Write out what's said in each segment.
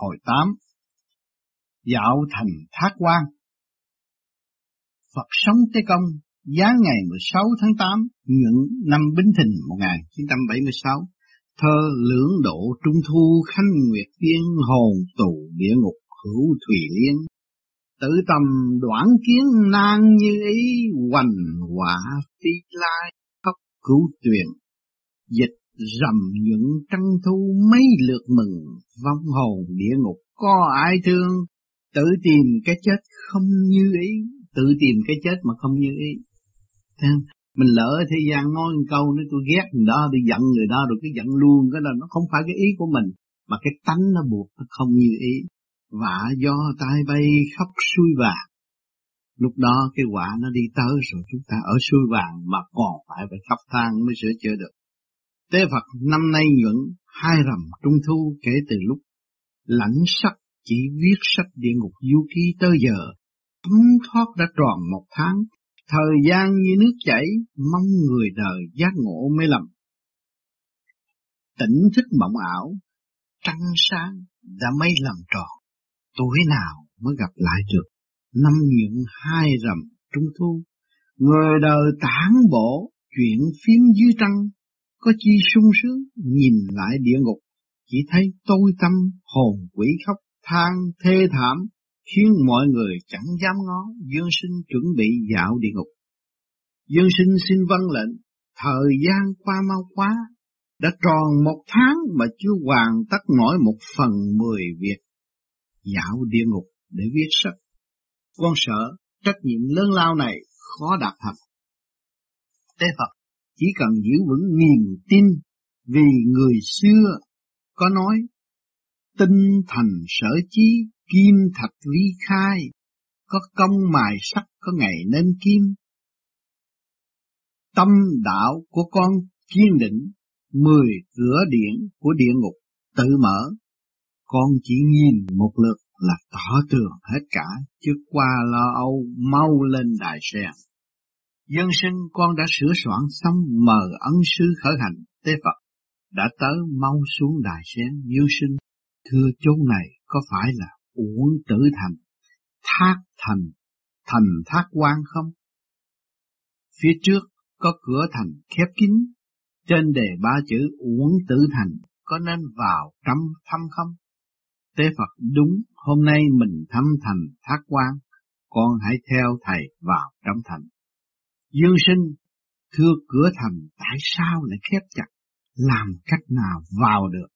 Hồi tám. Dạo thành Thác Quan. Phật sống Tế Công, giá ngày 16 tháng 8 nhuận năm Bính Thìn 1976 thơ lưỡng độ trung thu khanh nguyệt tiên hồn tù địa ngục hữu thủy liên. Tự tâm đoạn kiến nan như ý, hoành quả phi lai khóc cứu tuyền, dịch rầm những trăng thu mấy lượt mừng, vong hồn địa ngục có ai thương? Tự tìm cái chết không như ý, tự tìm cái chết mà không như ý. Mình lỡ thế gian nói một câu nữa tôi ghét người đó tôi giận người đó, rồi cái giận luôn, cái là nó không phải cái ý của mình, mà cái tánh nó buộc nó không như ý. Vả do tai bay khắp xuôi vàng. Lúc đó cái quả nó đi tới rồi chúng ta ở xuôi vàng mà còn phải phải khắp thang mới sửa chữa được tế Phật năm nay nhuận hai rằm trung thu kể từ lúc lãnh sắc chỉ viết sách địa ngục du ký tới giờ thấm thoát đã tròn một tháng Thời gian như nước chảy, mong người đời giác ngộ mới lầm. Tỉnh thức mộng ảo, trăng sáng đã mấy lần tròn, tuổi nào mới gặp lại được, năm những hai rằm trung thu. Người đời tản bộ, chuyện phím dưới trăng, có chi sung sướng, nhìn lại địa ngục, chỉ thấy tôi tâm, hồn quỷ khóc, than thê thảm, khiến mọi người chẳng dám ngó, dương sinh chuẩn bị dạo địa ngục. Dương sinh xin vâng lệnh, thời gian qua mau quá, đã tròn một tháng mà chưa hoàn tất nổi một phần mười việc. Dạo địa ngục để viết sách. Con sợ trách nhiệm lớn lao này khó đạt thành. Tế Phật chỉ cần giữ vững niềm tin vì người xưa có nói, tinh thành sở chí, kim thạch vi khai, có công mài sắt có ngày nên kim. Tâm đạo của con kiên định, mười cửa điện của địa ngục tự mở. Con chỉ nhìn một lượt là tỏ tường hết cả, chứ qua lo âu mau lên đại sen dân sinh con đã sửa soạn xong mờ ân sư khởi hành tế Phật đã tới mau xuống đài sen dương sinh thưa chốn này có phải là uổng tử thành thác thành thành thác quan không phía trước có cửa thành khép kín, trên đề ba chữ uổng tử thành có nên vào trăm thăm không? Tế Phật đúng, hôm nay mình thăm thành thác quan, con hãy theo thầy vào trong thành. Dương sinh, thưa cửa thành tại sao lại khép chặt, làm cách nào vào được?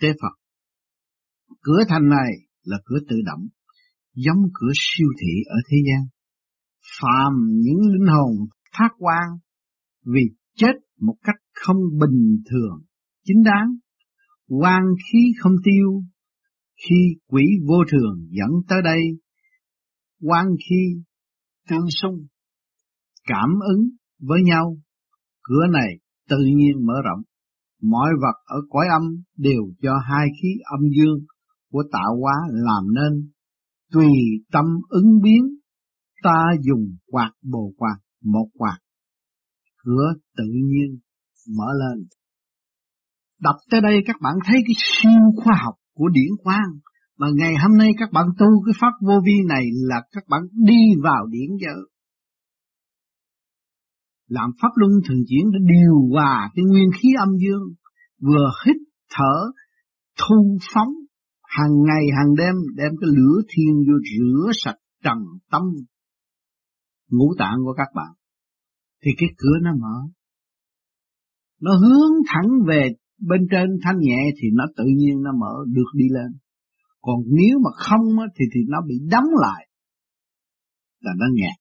Tế Phật, cửa thành này là cửa tự động, giống cửa siêu thị ở thế gian. Phàm những linh hồn thác quan vì chết một cách không bình thường, chính đáng, quan khí không tiêu, khi quỷ vô thường dẫn tới đây, quan khí tương xung, cảm ứng với nhau, cửa này tự nhiên mở rộng. Mọi vật ở cõi âm đều do hai khí âm dương của tạo hóa làm nên, tùy tâm ứng biến, ta dùng quạt bồ quạt, một quạt. Cửa tự nhiên mở lên. Đọc tới đây các bạn thấy cái siêu khoa học của điển quang. Mà ngày hôm nay các bạn tu cái pháp vô vi này là các bạn đi vào điển giới. Làm pháp luân thường chuyển để điều hòa cái nguyên khí âm dương, vừa hít thở, thu phóng, hàng ngày hàng đêm đem cái lửa thiên vô rửa sạch trần tâm ngũ tạng của các bạn thì cái cửa nó mở. Nó hướng thẳng về bên trên thanh nhẹ thì nó tự nhiên nó mở được đi lên. Còn nếu mà không thì thì nó bị đóng lại là nó nghẹt.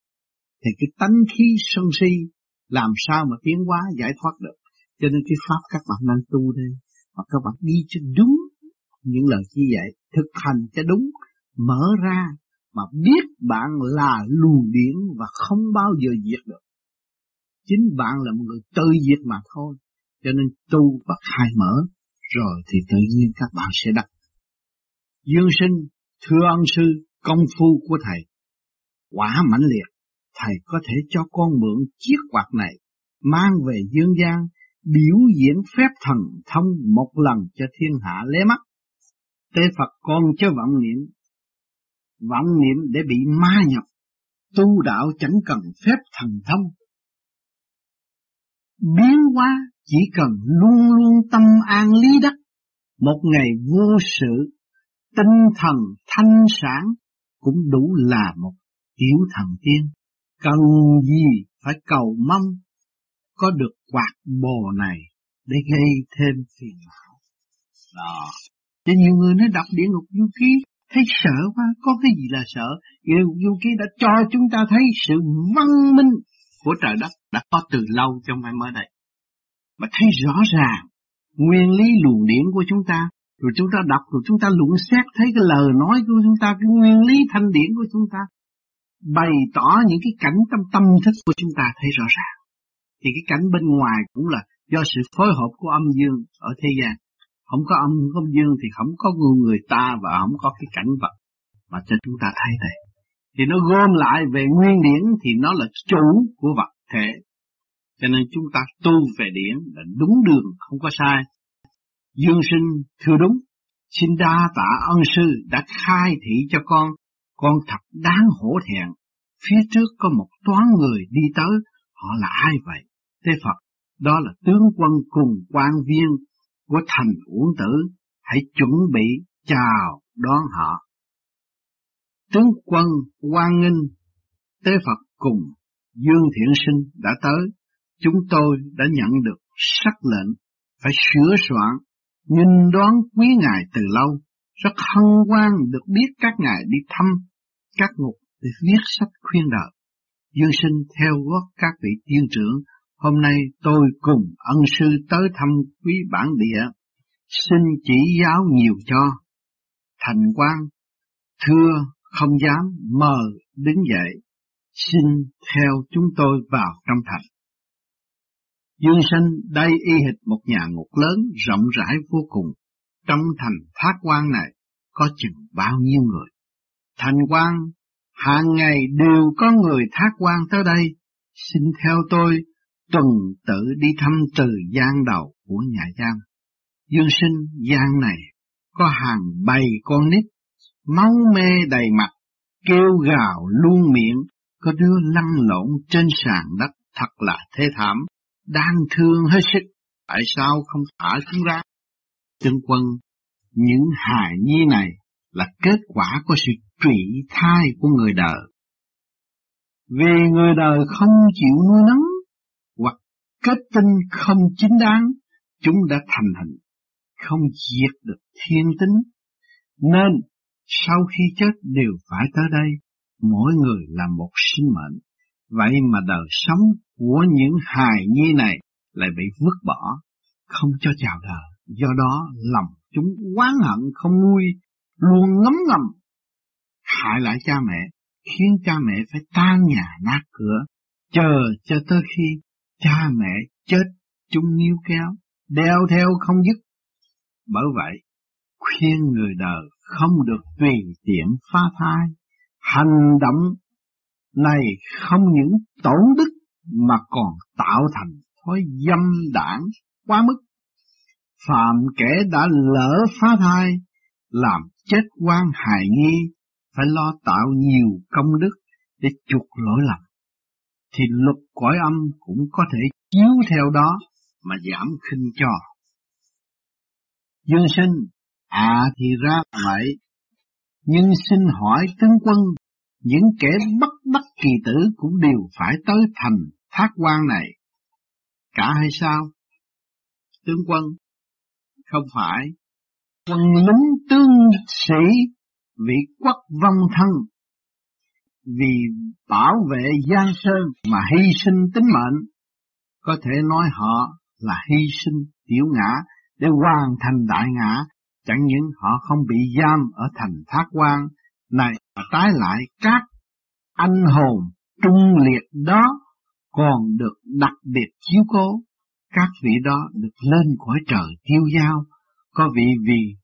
Thì cái tánh khí sân si làm sao mà tiến hóa giải thoát được. Cho nên cái pháp các bạn đang tu đây mà các bạn đi cho đúng những lời chỉ dạy, thực hành cho đúng, mở ra mà biết bạn là luồng điển và không bao giờ diệt được. Chính bạn là một người tự diệt mà thôi. Cho nên tu và khai mở, rồi thì tự nhiên các bạn sẽ đắc. Dương sinh, thưa ân sư, công phu của thầy, quả mãnh liệt, thầy có thể cho con mượn chiếc quạt này, mang về dương gian, biểu diễn phép thần thông một lần cho thiên hạ lé mắt. Tế Phật con cho vọng niệm. Vọng niệm để bị ma nhập. Tu đạo chẳng cần phép thần thông. Biến hóa chỉ cần luôn luôn tâm an lý đắc. Một ngày vô sự, tinh thần thanh sản cũng đủ là một tiểu thần tiên. Cần gì phải cầu mong có được quạt bồ này để gây thêm phiền não. Đó. Cho nhiều người nó đọc địa ngục du ký thấy sợ quá, có cái gì là sợ? Địa ngục du ký đã cho chúng ta thấy sự văn minh của trời đất đã có từ lâu trong phải mới đây. Mà thấy rõ ràng nguyên lý luồng điển của chúng ta, rồi chúng ta đọc, rồi chúng ta luận xét thấy cái lời nói của chúng ta, cái nguyên lý thanh điển của chúng ta, bày tỏ những cái cảnh trong tâm thức của chúng ta thấy rõ ràng. Thì cái cảnh bên ngoài cũng là do sự phối hợp của âm dương ở thế gian. Không có âm không dương thì không có người ta và không có cái cảnh vật mà cho chúng ta thấy này, Thì nó gom lại về nguyên điển thì nó là chủ của vật thể. Cho nên chúng ta tu về điển là đúng đường, không có sai. Dương sinh thưa đúng, xin đa tạ ân sư đã khai thị cho con, con thật đáng hổ thẹn. Phía trước có một toán người đi tới, họ là ai vậy? Thế Phật, đó là tướng quân cùng quan viên của thành uổng tử, hãy chuẩn bị chào đón họ. Tướng quân quan nghênh tế Phật cùng Dương Thiện Sinh đã tới, chúng tôi đã nhận được sắc lệnh phải sửa soạn, nhìn đoán quý ngài từ lâu, rất hân hoan được biết các ngài đi thăm các ngục để viết sách khuyên đời. Dương sinh theo gót các vị tiên trưởng Hôm nay tôi cùng ân sư tới thăm quý bản địa, xin chỉ giáo nhiều cho. Thành quan, thưa không dám mờ đứng dậy, xin theo chúng tôi vào trong thành. Dương sinh đây y hệt một nhà ngục lớn rộng rãi vô cùng. Trong thành phát quan này có chừng bao nhiêu người. Thành quan, hàng ngày đều có người thác quan tới đây. Xin theo tôi tuần tự đi thăm từ gian đầu của nhà giam. Dương sinh gian này có hàng bầy con nít, máu mê đầy mặt, kêu gào luôn miệng, có đứa lăn lộn trên sàn đất thật là thế thảm, đang thương hết sức, tại sao không thả chúng ra? Chân quân, những hài nhi này là kết quả của sự trị thai của người đời. Vì người đời không chịu nuôi nấng, kết tinh không chính đáng, chúng đã thành hình, không diệt được thiên tính. Nên, sau khi chết đều phải tới đây, mỗi người là một sinh mệnh. Vậy mà đời sống của những hài nhi này lại bị vứt bỏ, không cho chào đời. Do đó lòng chúng oán hận không nuôi, luôn ngấm ngầm, hại lại cha mẹ, khiến cha mẹ phải tan nhà nát cửa, chờ cho tới khi cha mẹ chết chung níu kéo, đeo theo không dứt. Bởi vậy, khuyên người đời không được tùy tiện phá thai, hành động này không những tổn đức mà còn tạo thành thói dâm đảng quá mức. Phạm kẻ đã lỡ phá thai, làm chết quan hài nghi, phải lo tạo nhiều công đức để chuộc lỗi lầm thì luật cõi âm cũng có thể chiếu theo đó mà giảm khinh cho. Dương sinh, à thì ra vậy, nhưng xin hỏi tướng quân, những kẻ bất đắc kỳ tử cũng đều phải tới thành thác quan này. Cả hay sao? Tướng quân, không phải, quân lính tương sĩ, vị quốc vong thân vì bảo vệ Giang Sơn mà hy sinh tính mệnh. Có thể nói họ là hy sinh tiểu ngã để hoàn thành đại ngã, chẳng những họ không bị giam ở thành thác quan này mà trái lại các anh hồn trung liệt đó còn được đặc biệt chiếu cố. Các vị đó được lên cõi trời tiêu giao, có vị vì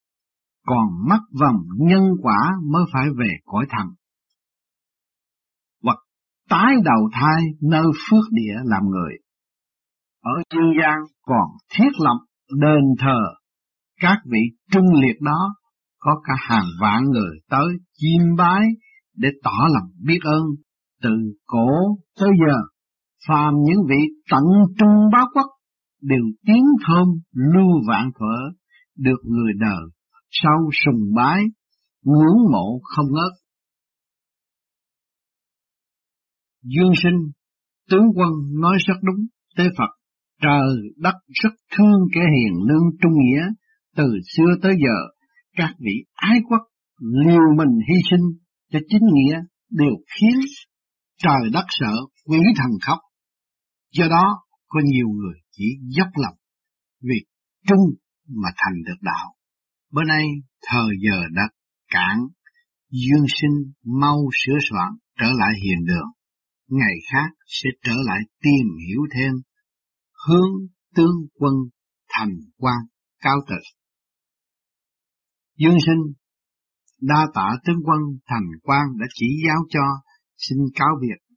còn mắc vòng nhân quả mới phải về cõi thần. Tái đầu thai nơi phước địa làm người. Ở dương gian còn thiết lập đền thờ. Các vị trung liệt đó có cả hàng vạn người tới chiêm bái để tỏ lòng biết ơn từ cổ tới giờ. Phàm những vị tận trung bá quốc đều tiếng thơm lưu vạn thuở được người đời sau sùng bái, ngưỡng mộ không ngớt. Dương sinh, tướng quân nói rất đúng, tế phật, trời đất rất thương kẻ hiền lương trung nghĩa. Từ xưa tới giờ, các vị ái quốc liều mình hy sinh cho chính nghĩa đều khiến trời đất sợ quỷ thần khóc. Do đó, có nhiều người chỉ dốc lòng vì trung mà thành được đạo bữa nay thời giờ đã cạn dương sinh mau sửa soạn trở lại hiền đường ngày khác sẽ trở lại tìm hiểu thêm hướng tướng quân thành quan cao tự. Dương sinh, đa tạ tướng quân thành quan đã chỉ giáo cho, xin cáo việc.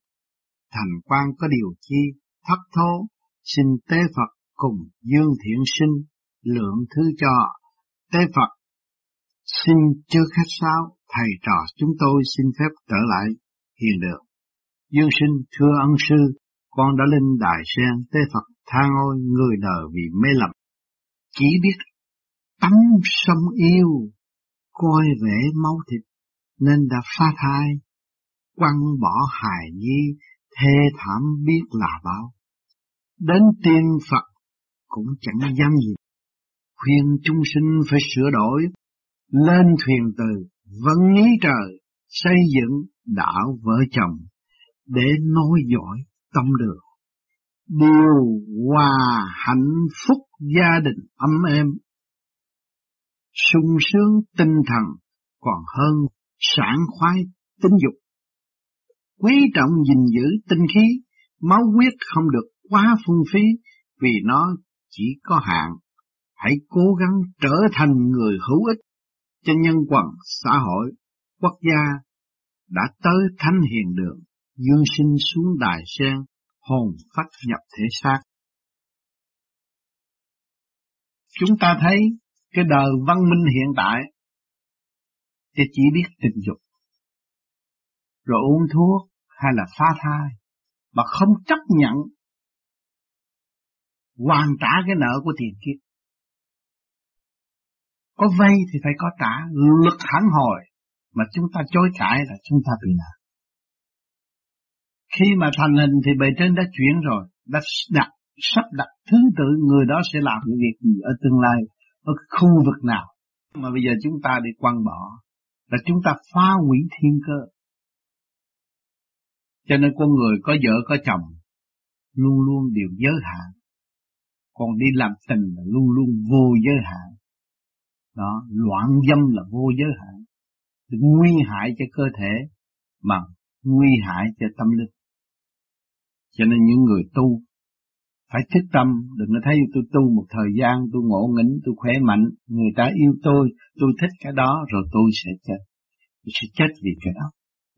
Thành quan có điều chi, thất thố, xin tế Phật cùng dương thiện sinh, lượng thứ cho. Tế Phật, xin chưa khách sáo, thầy trò chúng tôi xin phép trở lại hiền được. Dương sinh thưa ân sư, con đã lên đài sen tế Phật tha ôi người đời vì mê lầm. Chỉ biết tắm sông yêu, coi vẻ máu thịt, nên đã phá thai, quăng bỏ hài nhi, thê thảm biết là bao. Đến tiên Phật cũng chẳng dám gì. Khuyên chúng sinh phải sửa đổi, lên thuyền từ, vẫn nghĩ trời, xây dựng đạo vợ chồng để nói giỏi tâm đường. Điều hòa hạnh phúc gia đình ấm êm, sung sướng tinh thần còn hơn sảng khoái tính dục. Quý trọng gìn giữ tinh khí, máu huyết không được quá phung phí vì nó chỉ có hạn. Hãy cố gắng trở thành người hữu ích cho nhân quần xã hội, quốc gia đã tới thánh hiền đường dương sinh xuống đài sen, hồn phát nhập thể xác. Chúng ta thấy cái đời văn minh hiện tại thì chỉ biết tình dục, rồi uống thuốc hay là phá thai, mà không chấp nhận hoàn trả cái nợ của tiền kiếp. Có vay thì phải có trả, lực hẳn hồi, mà chúng ta chối cãi là chúng ta bị nợ. Khi mà thành hình thì bề trên đã chuyển rồi, đã đặt, sắp đặt thứ tự người đó sẽ làm những việc gì ở tương lai, ở khu vực nào. Mà bây giờ chúng ta đi quăng bỏ, là chúng ta phá hủy thiên cơ. Cho nên con người có vợ có chồng, luôn luôn đều giới hạn. Còn đi làm tình là luôn luôn vô giới hạn. Đó, loạn dâm là vô giới hạn. Nguy hại cho cơ thể, mà nguy hại cho tâm linh. Cho nên những người tu phải thức tâm, đừng có thấy tôi tu một thời gian, tôi ngộ nghĩnh, tôi khỏe mạnh, người ta yêu tôi, tôi thích cái đó, rồi tôi sẽ chết. Tôi sẽ chết vì cái đó.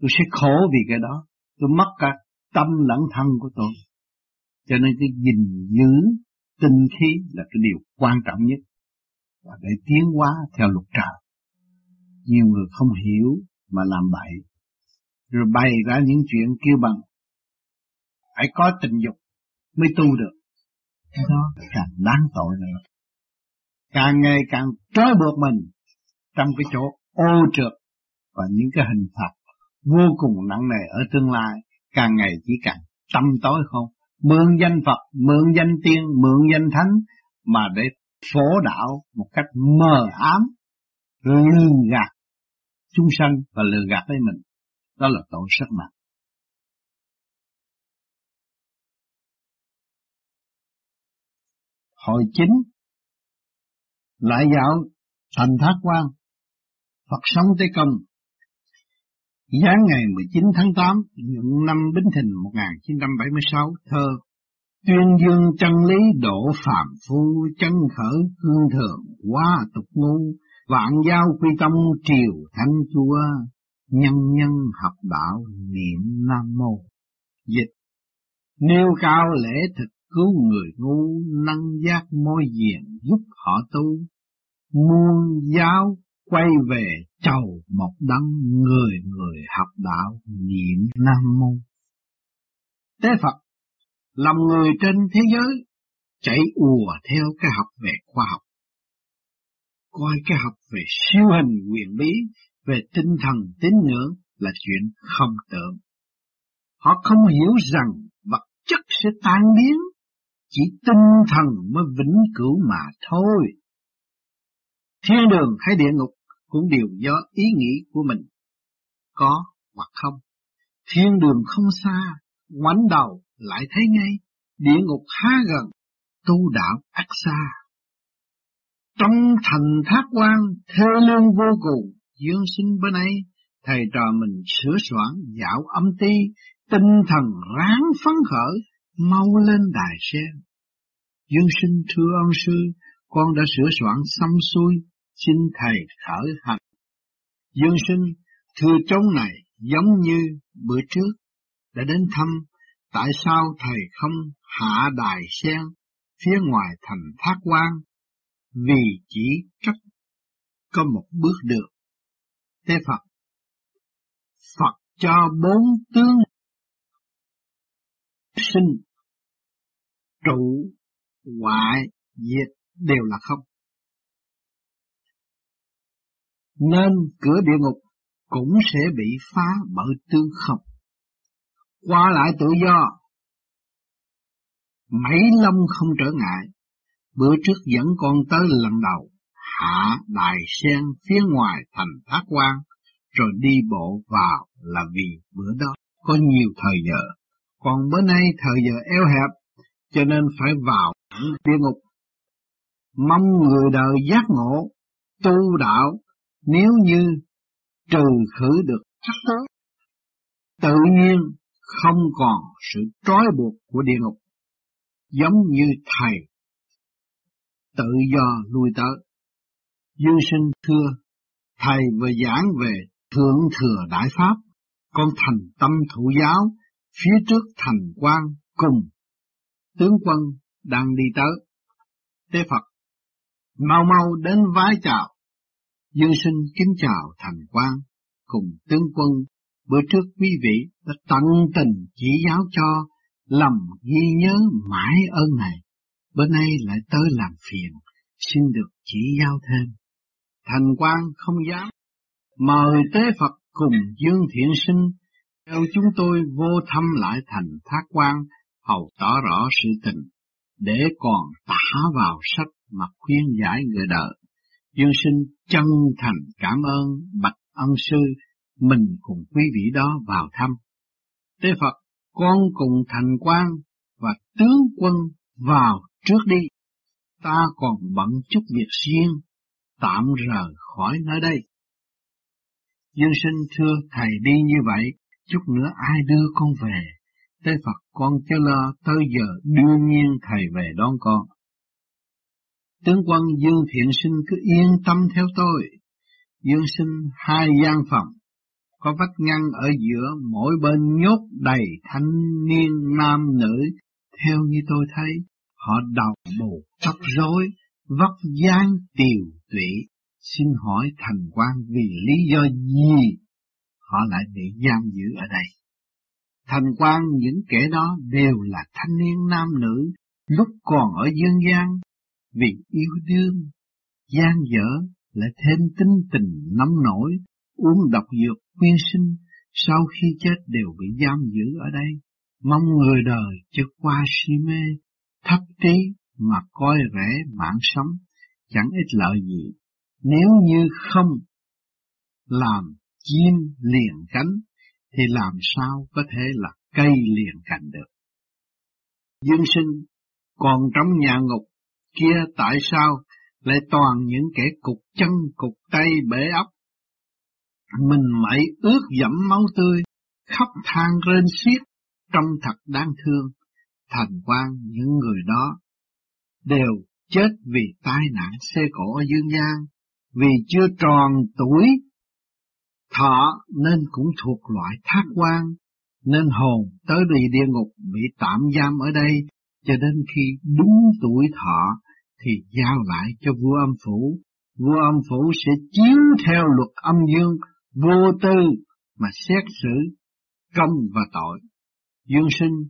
Tôi sẽ khổ vì cái đó. Tôi mất cả tâm lẫn thân của tôi. Cho nên cái gìn giữ tinh khí là cái điều quan trọng nhất. Và để tiến hóa theo luật trời. Nhiều người không hiểu mà làm bậy. Rồi bày ra những chuyện kêu bằng phải có tình dục mới tu được. Cái đó càng đáng tội nữa. Càng ngày càng trói buộc mình trong cái chỗ ô trượt và những cái hình phạt vô cùng nặng nề ở tương lai càng ngày chỉ càng tâm tối không mượn danh Phật mượn danh tiên mượn danh thánh mà để phổ đạo một cách mờ ám lừa gạt chúng sanh và lừa gạt với mình. Đó là tội sắc nặng hồi chính, lại dạo thành thác quan, Phật sống Tế Công. Giáng ngày 19 tháng 8 những năm Bính Thìn 1976 thơ Tuyên dương chân lý độ phàm phu chân khởi hương thường quá tục ngu vạn giao quy tâm triều thanh chúa nhân nhân học đạo niệm nam mô. Dịch. Nêu cao lễ thực cứu người ngu năng giác môi diện giúp họ tu. Muôn giáo quay về chầu một đấng người người học đạo niệm Nam Mô. Tế Phật, lòng người trên thế giới chạy ùa theo cái học về khoa học. Coi cái học về siêu hình quyền bí, về tinh thần tín ngưỡng là chuyện không tưởng. Họ không hiểu rằng vật chất sẽ tan biến, chỉ tinh thần mới vĩnh cửu mà thôi. Thiên đường hay địa ngục cũng đều do ý nghĩ của mình, có hoặc không. Thiên đường không xa, ngoảnh đầu lại thấy ngay, địa ngục há gần, tu đạo ác xa. Trong thành thác quan, thê lương vô cùng, dương sinh bên ấy, thầy trò mình sửa soạn dạo âm ti, tinh thần ráng phấn khởi, mau lên đài sen. Dương sinh thưa ông sư, con đã sửa soạn xong xuôi, xin thầy khởi hành. Dương sinh thưa trong này giống như bữa trước đã đến thăm, tại sao thầy không hạ đài sen phía ngoài thành thác quan, vì chỉ cách có một bước được. Thế Phật, Phật cho bốn tướng sinh, trụ, hoại, diệt đều là không. Nên cửa địa ngục cũng sẽ bị phá bởi tương không. Qua lại tự do, mấy lâm không trở ngại. Bữa trước dẫn con tới lần đầu, hạ đài sen phía ngoài thành thác quan, rồi đi bộ vào là vì bữa đó có nhiều thời giờ. Còn bữa nay thời giờ eo hẹp, cho nên phải vào địa ngục. Mong người đời giác ngộ, tu đạo, nếu như trừ khử được tự nhiên không còn sự trói buộc của địa ngục giống như thầy tự do lui tới. Dương sinh thưa, thầy vừa giảng về thượng thừa đại pháp, con thành tâm thủ giáo, phía trước thành quan cùng tướng quân đang đi tới. Tế Phật, mau mau đến vái chào. Dương sinh kính chào thành quan cùng tướng quân bữa trước quý vị đã tận tình chỉ giáo cho lầm ghi nhớ mãi ơn này, bữa nay lại tới làm phiền, xin được chỉ giáo thêm. Thành quan không dám, mời tế Phật cùng Dương Thiện Sinh, theo chúng tôi vô thăm lại thành thác quan, hầu tỏ rõ sự tình, để còn tả vào sách mà khuyên giải người đời. Dương sinh chân thành cảm ơn bạch ân sư, mình cùng quý vị đó vào thăm. Tế Phật con cùng thành quan và tướng quân vào trước đi. Ta còn bận chút việc riêng, tạm rời khỏi nơi đây. Dương sinh thưa thầy đi như vậy, chút nữa ai đưa con về, Tế Phật con cho lo tới giờ đương nhiên thầy về đón con. Tướng quân Dương Thiện Sinh cứ yên tâm theo tôi. Dương sinh hai gian phòng, có vách ngăn ở giữa mỗi bên nhốt đầy thanh niên nam nữ, theo như tôi thấy, họ đầu bù tóc rối, vóc dáng tiều tụy, xin hỏi thành quan vì lý do gì họ lại bị giam giữ ở đây. Thành quan những kẻ đó đều là thanh niên nam nữ lúc còn ở dương gian. Vì yêu đương, gian dở lại thêm tính tình nóng nổi, uống độc dược quyên sinh, sau khi chết đều bị giam giữ ở đây, mong người đời chớ qua si mê, thấp trí mà coi rẻ mạng sống, chẳng ích lợi gì. Nếu như không làm chim liền cánh, thì làm sao có thể là cây liền cành được. Dương sinh, còn trong nhà ngục kia tại sao lại toàn những kẻ cục chân cục tay bể ấp mình mẩy ướt dẫm máu tươi, khóc than rên xiết, trông thật đáng thương. Thành quan những người đó đều chết vì tai nạn xe cổ ở dương gian, vì chưa tròn tuổi thọ nên cũng thuộc loại thác quan, nên hồn tới đi địa ngục bị tạm giam ở đây, cho đến khi đúng tuổi thọ thì giao lại cho vua âm phủ, vua âm phủ sẽ chiếu theo luật âm dương vô tư mà xét xử công và tội. Dương sinh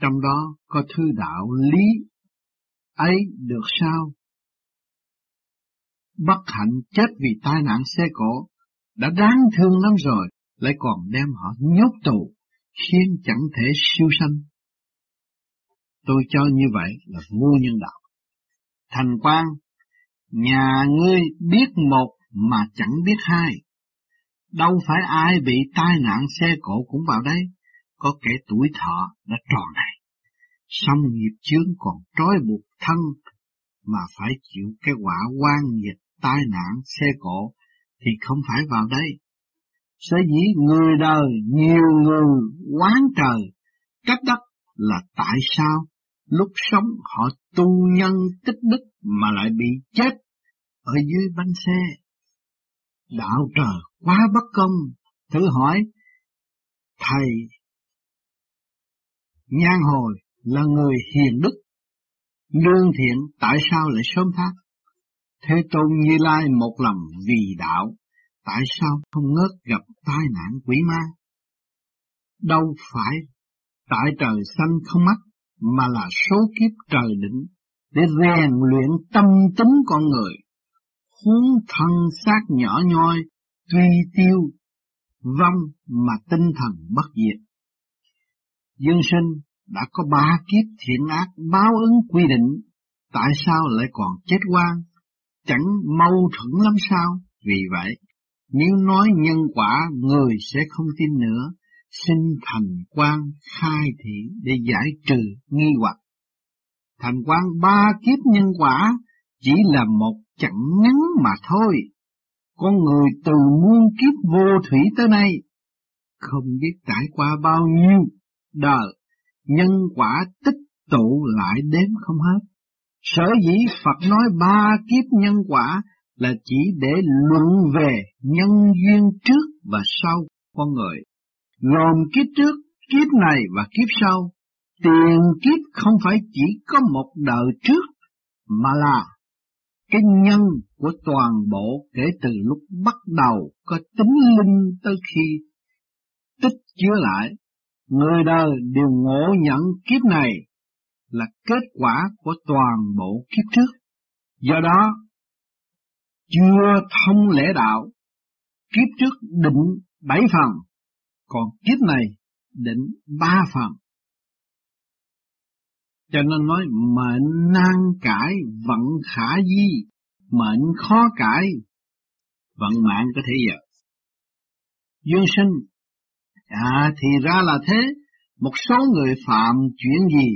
trong đó có thư đạo lý ấy được sao? Bất hạnh chết vì tai nạn xe cộ đã đáng thương lắm rồi, lại còn đem họ nhốt tù, khiến chẳng thể siêu sanh. Tôi cho như vậy là vô nhân đạo. Thành quan, nhà ngươi biết một mà chẳng biết hai. Đâu phải ai bị tai nạn xe cộ cũng vào đây, có kẻ tuổi thọ đã tròn này. Xong nghiệp chướng còn trói buộc thân mà phải chịu cái quả quan dịch tai nạn xe cộ thì không phải vào đây. Sở dĩ người đời nhiều người quán trời, cách đất là tại sao lúc sống họ tu nhân tích đức mà lại bị chết ở dưới bánh xe. Đạo trời quá bất công, thử hỏi, thầy Nhan hồi là người hiền đức, lương thiện tại sao lại sớm thác? Thế Tôn Như Lai một lòng vì đạo, tại sao không ngớt gặp tai nạn quỷ ma? Đâu phải tại trời xanh không mắt, mà là số kiếp trời định để rèn luyện tâm tính con người. Huống thân xác nhỏ nhoi, tuy tiêu, vong mà tinh thần bất diệt. Dương sinh đã có ba kiếp thiện ác báo ứng quy định, tại sao lại còn chết quan? Chẳng mâu thuẫn lắm sao? Vì vậy, nếu nói nhân quả, người sẽ không tin nữa, xin thành quan khai thị để giải trừ nghi hoặc. Thành quan ba kiếp nhân quả chỉ là một chặng ngắn mà thôi. Con người từ muôn kiếp vô thủy tới nay, không biết trải qua bao nhiêu đời, nhân quả tích tụ lại đếm không hết. Sở dĩ Phật nói ba kiếp nhân quả là chỉ để luận về nhân duyên trước và sau con người. Gồm kiếp trước, kiếp này và kiếp sau. Tiền kiếp không phải chỉ có một đời trước, mà là cái nhân của toàn bộ kể từ lúc bắt đầu có tính linh tới khi tích chứa lại. Người đời đều ngộ nhận kiếp này là kết quả của toàn bộ kiếp trước. Do đó, chưa thông lễ đạo, kiếp trước định bảy phần, còn kiếp này định ba phần. Cho nên nói mệnh nan cải vận khả di, mệnh khó cải, vận mạng có thể giờ. Dương sinh, à thì ra là thế, một số người phạm chuyện gì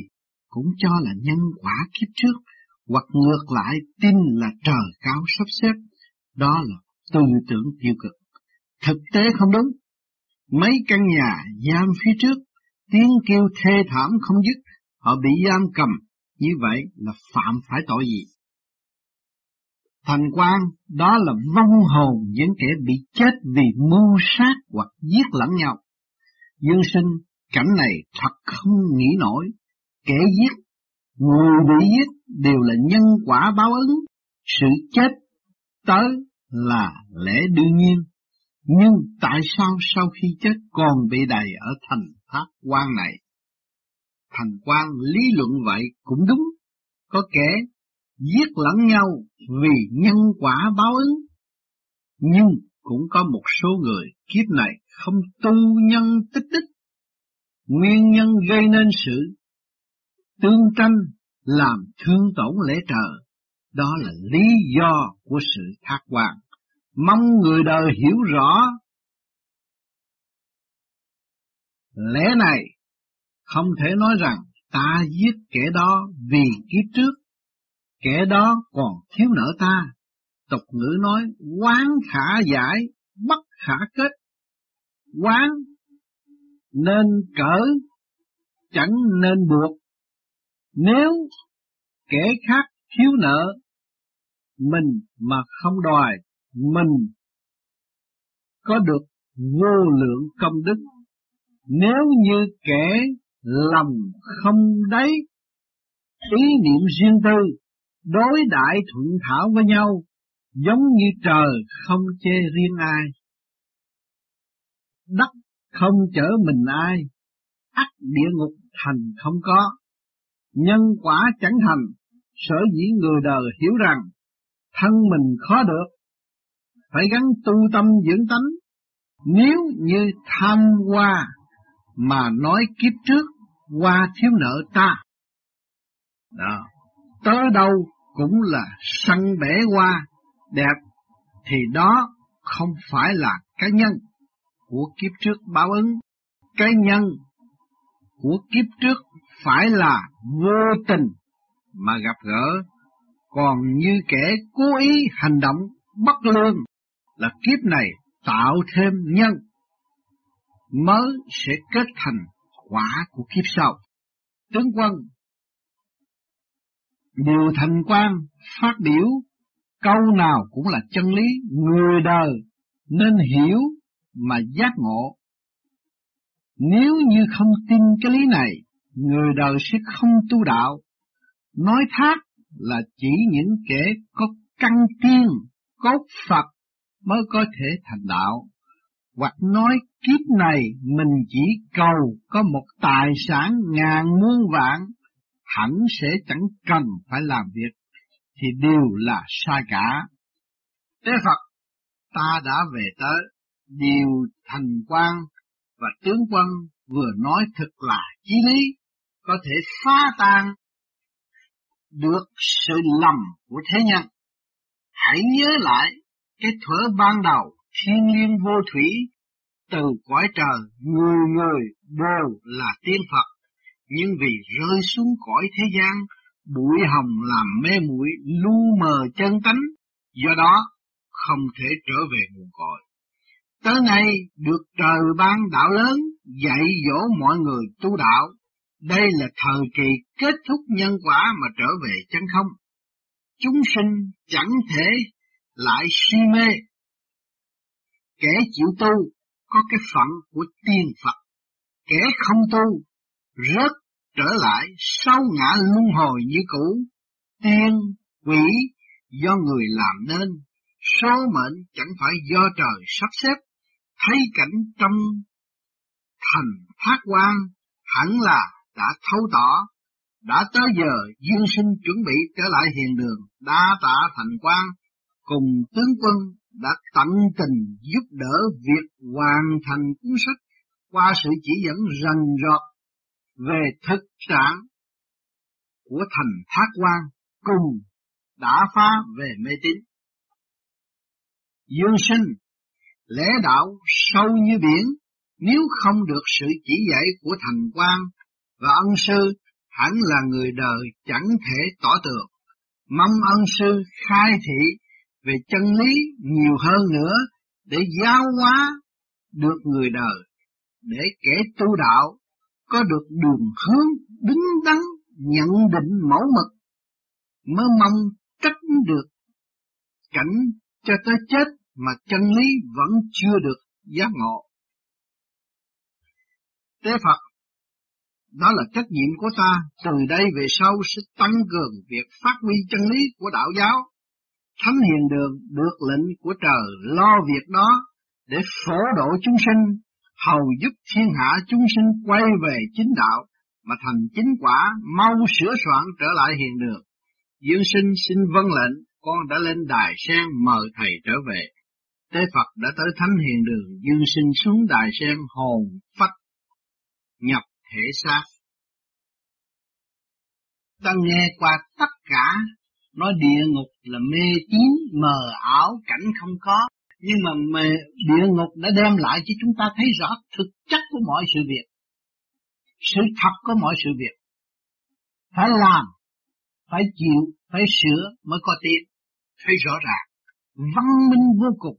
cũng cho là nhân quả kiếp trước, hoặc ngược lại tin là trời cao sắp xếp, đó là tư tưởng tiêu cực. Thực tế không đúng. Mấy căn nhà giam phía trước, tiếng kêu thê thảm không dứt, họ bị giam cầm, như vậy là phạm phải tội gì? Thành quan đó là vong hồn những kẻ bị chết vì mưu sát hoặc giết lẫn nhau. Dương sinh, cảnh này thật không nghĩ nổi, kẻ giết, người bị giết đều là nhân quả báo ứng, sự chết tới là lẽ đương nhiên. Nhưng tại sao sau khi chết còn bị đầy ở thành thác quan này? Thành quan lý luận vậy cũng đúng, có kẻ giết lẫn nhau vì nhân quả báo ứng. Nhưng cũng có một số người kiếp này không tu nhân tích tích. Nguyên nhân gây nên sự tương tranh làm thương tổn lễ trời, đó là lý do của sự thác quan. Mong người đời hiểu rõ lẽ này không thể nói rằng ta giết kẻ đó vì kiếp trước, kẻ đó còn thiếu nợ ta. Tục ngữ nói quán khả giải, bất khả kết. Quán nên cỡ, chẳng nên buộc. Nếu kẻ khác thiếu nợ, mình mà không đòi, mình có được vô lượng công đức. Nếu như kẻ lòng không đấy, ý niệm riêng tư, đối đại thuận thảo với nhau, giống như trời không chê riêng ai. Đất không chở mình ai, ắt địa ngục thành không có. Nhân quả chẳng thành, sở dĩ người đời hiểu rằng thân mình khó được, phải gắn tu tâm dưỡng tánh. Nếu như tham qua mà nói kiếp trước qua thiếu nợ ta. Đó, tới đâu cũng là săn bể hoa đẹp thì đó không phải là cá nhân của kiếp trước báo ứng. Cá nhân của kiếp trước phải là vô tình mà gặp gỡ, còn như kẻ cố ý hành động bất lương là kiếp này tạo thêm nhân mới sẽ kết thành quả của kiếp sau. Tướng quân Điều thành quan phát biểu câu nào cũng là chân lý người đời nên hiểu mà giác ngộ. Nếu như không tin cái lý này, người đời sẽ không tu đạo. Nói thác là chỉ những kẻ có căn tiên, cốt Phật mới có thể thành đạo. Hoặc nói kiếp này mình chỉ cầu có một tài sản ngàn muôn vạn, hẳn sẽ chẳng cần phải làm việc, thì đều là sai cả. Thế Phật, ta đã về tới, điều thành quan và tướng quân vừa nói thật là chí lý, có thể phá tan được sự lầm của thế nhân. Hãy nhớ lại cái thuở ban đầu thiên liên vô thủy từ cõi trời người người đều là tiên Phật nhưng vì rơi xuống cõi thế gian bụi hồng làm mê muội lu mờ chân tánh do đó không thể trở về nguồn cội. Tới nay được trời ban đạo lớn dạy dỗ mọi người tu đạo. Đây là thời kỳ kết thúc nhân quả mà trở về chân không. Chúng sinh chẳng thể lại si mê. Kẻ chịu tu có cái phận của tiên Phật, kẻ không tu rớt trở lại sau ngã luân hồi như cũ, tiên, quỷ do người làm nên, số mệnh chẳng phải do trời sắp xếp, thấy cảnh trong thành phát quan hẳn là đã thấu tỏ, đã tới giờ dương sinh chuẩn bị trở lại hiền đường, đa tạ thành quan, cùng tướng quân đã tận tình giúp đỡ việc hoàn thành cuốn sách qua sự chỉ dẫn rành rọt về thực trạng của thành thác quan cùng đã phá về mê tín. Dương sinh, lẽ đạo sâu như biển, nếu không được sự chỉ dạy của thành quan và ân sư, hẳn là người đời chẳng thể tỏ tường. Mong ân sư khai thị về chân lý nhiều hơn nữa để giáo hóa được người đời, để kẻ tu đạo có được đường hướng đứng đắn nhận định mẫu mực mới mong tránh được cảnh cho tới chết mà chân lý vẫn chưa được giác ngộ. Tế Phật, đó là trách nhiệm của ta, từ đây về sau sẽ tăng cường việc phát huy chân lý của đạo giáo Thánh hiền đường được lệnh của trời lo việc đó để phổ độ chúng sinh, hầu giúp thiên hạ chúng sinh quay về chính đạo mà thành chính quả mau sửa soạn trở lại hiện đường. Dương sinh xin vâng lệnh, con đã lên đài sen mời thầy trở về. Tế Phật đã tới thánh hiện đường, dương sinh xuống đài sen hồn phách, nhập thể xác. Ta nghe qua tất cả nói địa ngục là mê tín mờ ảo cảnh không có nhưng mà mà địa ngục đã đem lại cho chúng ta thấy rõ thực chất của mọi sự việc. Sự thật của mọi sự việc. Phải làm phải chịu phải sửa mới có tiền thấy rõ ràng. Văn minh vô cùng.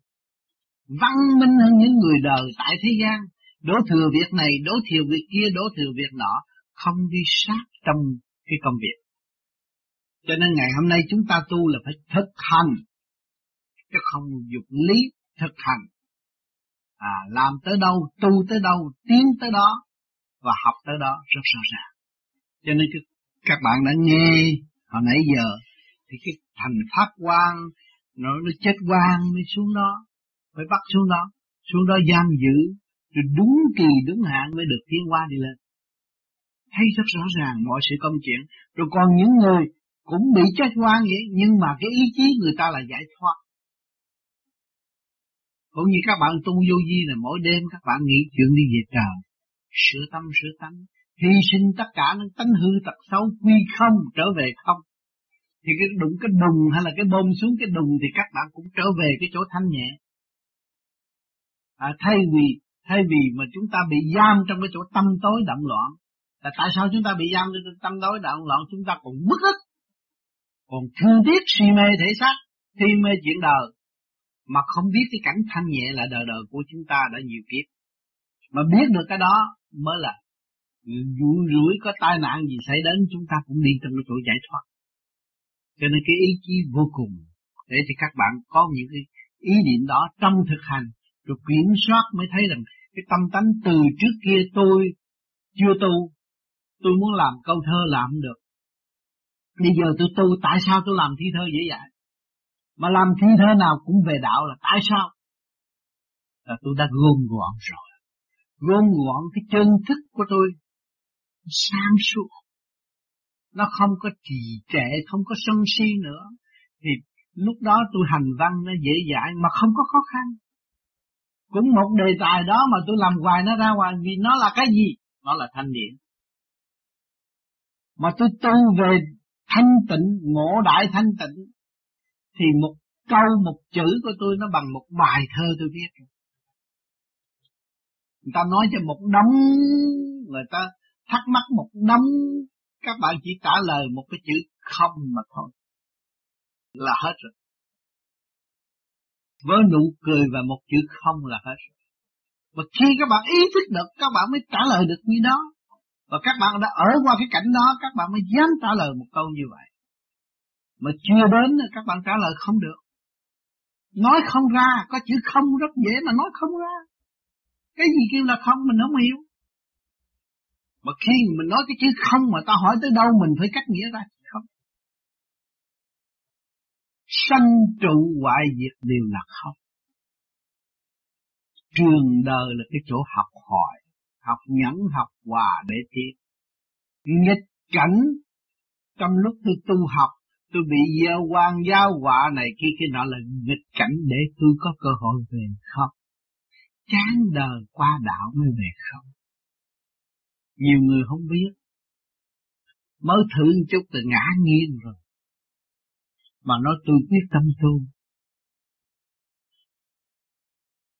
Văn minh hơn những người đời tại thế gian. Đổ thừa việc này đổ thừa việc kia đổ thừa việc nọ. Không đi sát trong cái công việc. Cho nên ngày hôm nay chúng ta tu là phải thực hành, chứ không dục lý thực hành. À, làm tới đâu, tu tới đâu, tiến tới đó, và học tới đó rất rõ ràng. Cho nên các bạn đã nghe hồi nãy giờ, thì cái thành pháp quan nó nó chết quang mới xuống đó phải bắt xuống đó xuống đó giam giữ rồi đúng kỳ đúng hạn mới được thiên qua đi lên thấy rất rõ ràng mọi sự công chuyện rồi còn những người cũng bị chết quan vậy nhưng mà cái ý chí người ta là giải thoát cũng như các bạn tu vô vi là mỗi đêm các bạn nghĩ chuyện đi về trời. Sửa tâm sửa tánh. Hy sinh tất cả những tánh hư tật xấu quy không trở về không. Thì cái đụng cái đùng hay là cái bơm xuống cái đùng thì các bạn cũng trở về cái chỗ thanh nhẹ. À, thay vì thay vì mà chúng ta bị giam trong cái chỗ tâm tối động loạn là tại sao chúng ta bị giam trong tâm tối động loạn? Chúng ta còn bức ức còn thương tiếc si mê thể xác thi mê chuyện đời mà không biết cái cảnh thanh nhẹ là đời đời của chúng ta đã nhiều kiếp. Mà biết được cái đó mới là dù rủi có tai nạn gì xảy đến, chúng ta cũng đi trong cái chỗ giải thoát. Cho nên cái ý chí vô cùng để cho các bạn có những cái ý niệm đó trong thực hành, rồi kiểm soát mới thấy rằng cái tâm tánh từ trước kia tôi chưa tu, tôi muốn làm câu thơ làm không được. Bây giờ tôi tu, tại sao tôi làm thi thơ dễ dàng? Mà làm thi thế nào cũng về đạo là tại sao? Là tôi đã gom gọn rồi. Gom gọn cái chân thức của tôi sáng suốt. Nó không có trì trệ, không có sân si nữa. Thì lúc đó tôi hành văn nó dễ dãi mà không có khó khăn. Cũng một đề tài đó mà tôi làm hoài nó ra hoài vì nó là cái gì? Nó là thanh điển. Mà tôi tu về thanh tịnh, ngộ đại thanh tịnh thì một câu, một chữ của tôi nó bằng một bài thơ tôi viết. Người ta nói cho một đống, người ta thắc mắc một đống, các bạn chỉ trả lời một cái chữ không mà thôi. Là hết rồi. Với nụ cười và một chữ không là hết rồi. Và khi các bạn ý thức được, các bạn mới trả lời được như đó. Và các bạn đã ở qua cái cảnh đó, các bạn mới dám trả lời một câu như vậy mà chưa đến các bạn trả lời không được nói không ra có chữ không rất dễ mà nói không ra cái gì kêu là không mình không hiểu mà khi mình nói cái chữ không mà ta hỏi tới đâu mình phải cách nghĩa ra không. Sanh trụ hoại diệt đều là không. Trường đời là cái chỗ học hỏi, học nhẫn học hòa để tiến Nghịch cảnh trong lúc tôi tu học, tôi bị gieo quan giáo họa này kia kia nọ là nghịch cảnh để tôi có cơ hội về không. Chán đời qua đạo mới về không nhiều người không biết. Mới thử chút từ ngã nghiêng rồi. Mà nói tôi quyết tâm tu.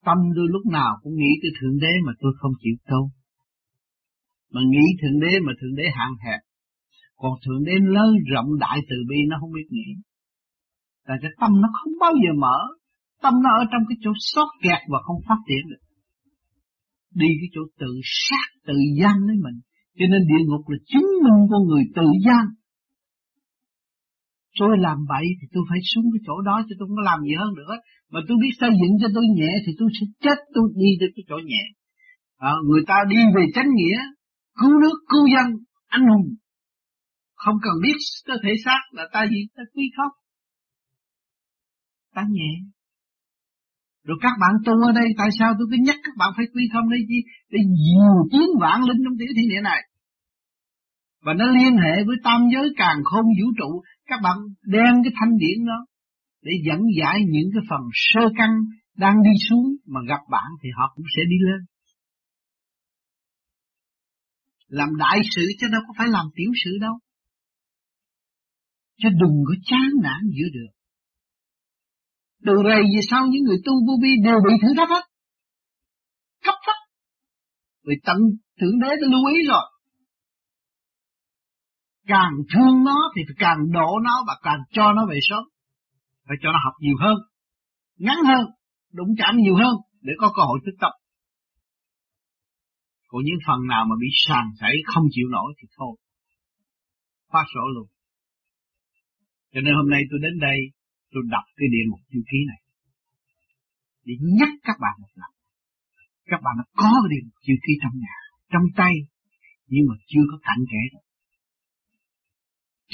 Tâm tôi lúc nào cũng nghĩ tới Thượng Đế mà tôi không chịu tu. Mà nghĩ Thượng Đế mà Thượng Đế hạn hẹp. Còn Thượng Đế lớn rộng đại từ bi nó không biết nghĩ. Tại cái tâm nó không bao giờ mở. Tâm nó ở trong cái chỗ sót kẹt và không phát triển được. Đi cái chỗ tự sát tự gian lấy mình. Cho nên địa ngục là chứng minh con người tự gian. Tôi làm bậy thì tôi phải xuống cái chỗ đó chứ tôi không có làm gì hơn nữa mà tôi biết xây dựng cho tôi nhẹ thì tôi sẽ chết tôi đi tới cái chỗ nhẹ. À, người ta đi về chánh nghĩa cứu nước cứu dân anh hùng không cần biết cơ thể xác là ta gì, ta quý khóc ta nhẹ rồi các bạn tu ở đây, tại sao tôi cứ nhắc các bạn phải quy không đây chi? Để nhiều tiếng vạn linh trong tiểu thiên địa này. Và nó liên hệ với tam giới càng không vũ trụ. Các bạn đem cái thanh điển đó để dẫn giải những cái phần sơ căn đang đi xuống mà gặp bạn thì họ cũng sẽ đi lên. Làm đại sự chứ đâu có phải làm tiểu sự đâu. Chứ đừng có chán nản giữa đường. Từ rầy về sau những người tu vô vi đều bị thử thách hết. Thấp thấp. Vì tận Thượng Đế đã lưu ý rồi. Càng thương nó thì càng đổ nó và càng cho nó về sớm. Phải cho nó học nhiều hơn. Ngắn hơn. Đụng chạm nhiều hơn. Để có cơ hội thức tập. Còn những phần nào mà bị sàn sảy không chịu nổi thì thôi. Phát sổ luôn. Cho nên hôm nay tôi đến đây, tôi đọc cái địa ngục chư ký này. Để nhắc các bạn một lần. Các bạn đã có cái địa ngục chư ký trong nhà, trong tay, nhưng mà chưa có cảnh kẽ. Được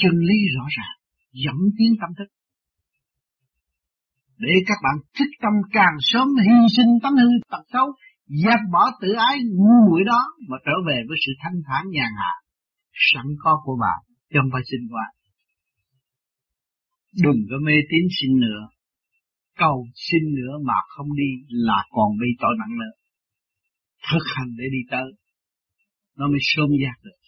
chân lý rõ ràng, dẫn tiến tâm thức. Để các bạn thức tâm càng sớm hy sinh tánh hư tật xấu, dẹp bỏ tự ái ngu muội đó, mà trở về với sự thanh thản nhàn hạ, sẵn có của bạn trong bài sinh hoạt đừng có mê tín xin nữa. Cầu xin nữa mà không đi là còn bị tội nặng nữa thực hành để đi tới. Nó mới sớm giác được.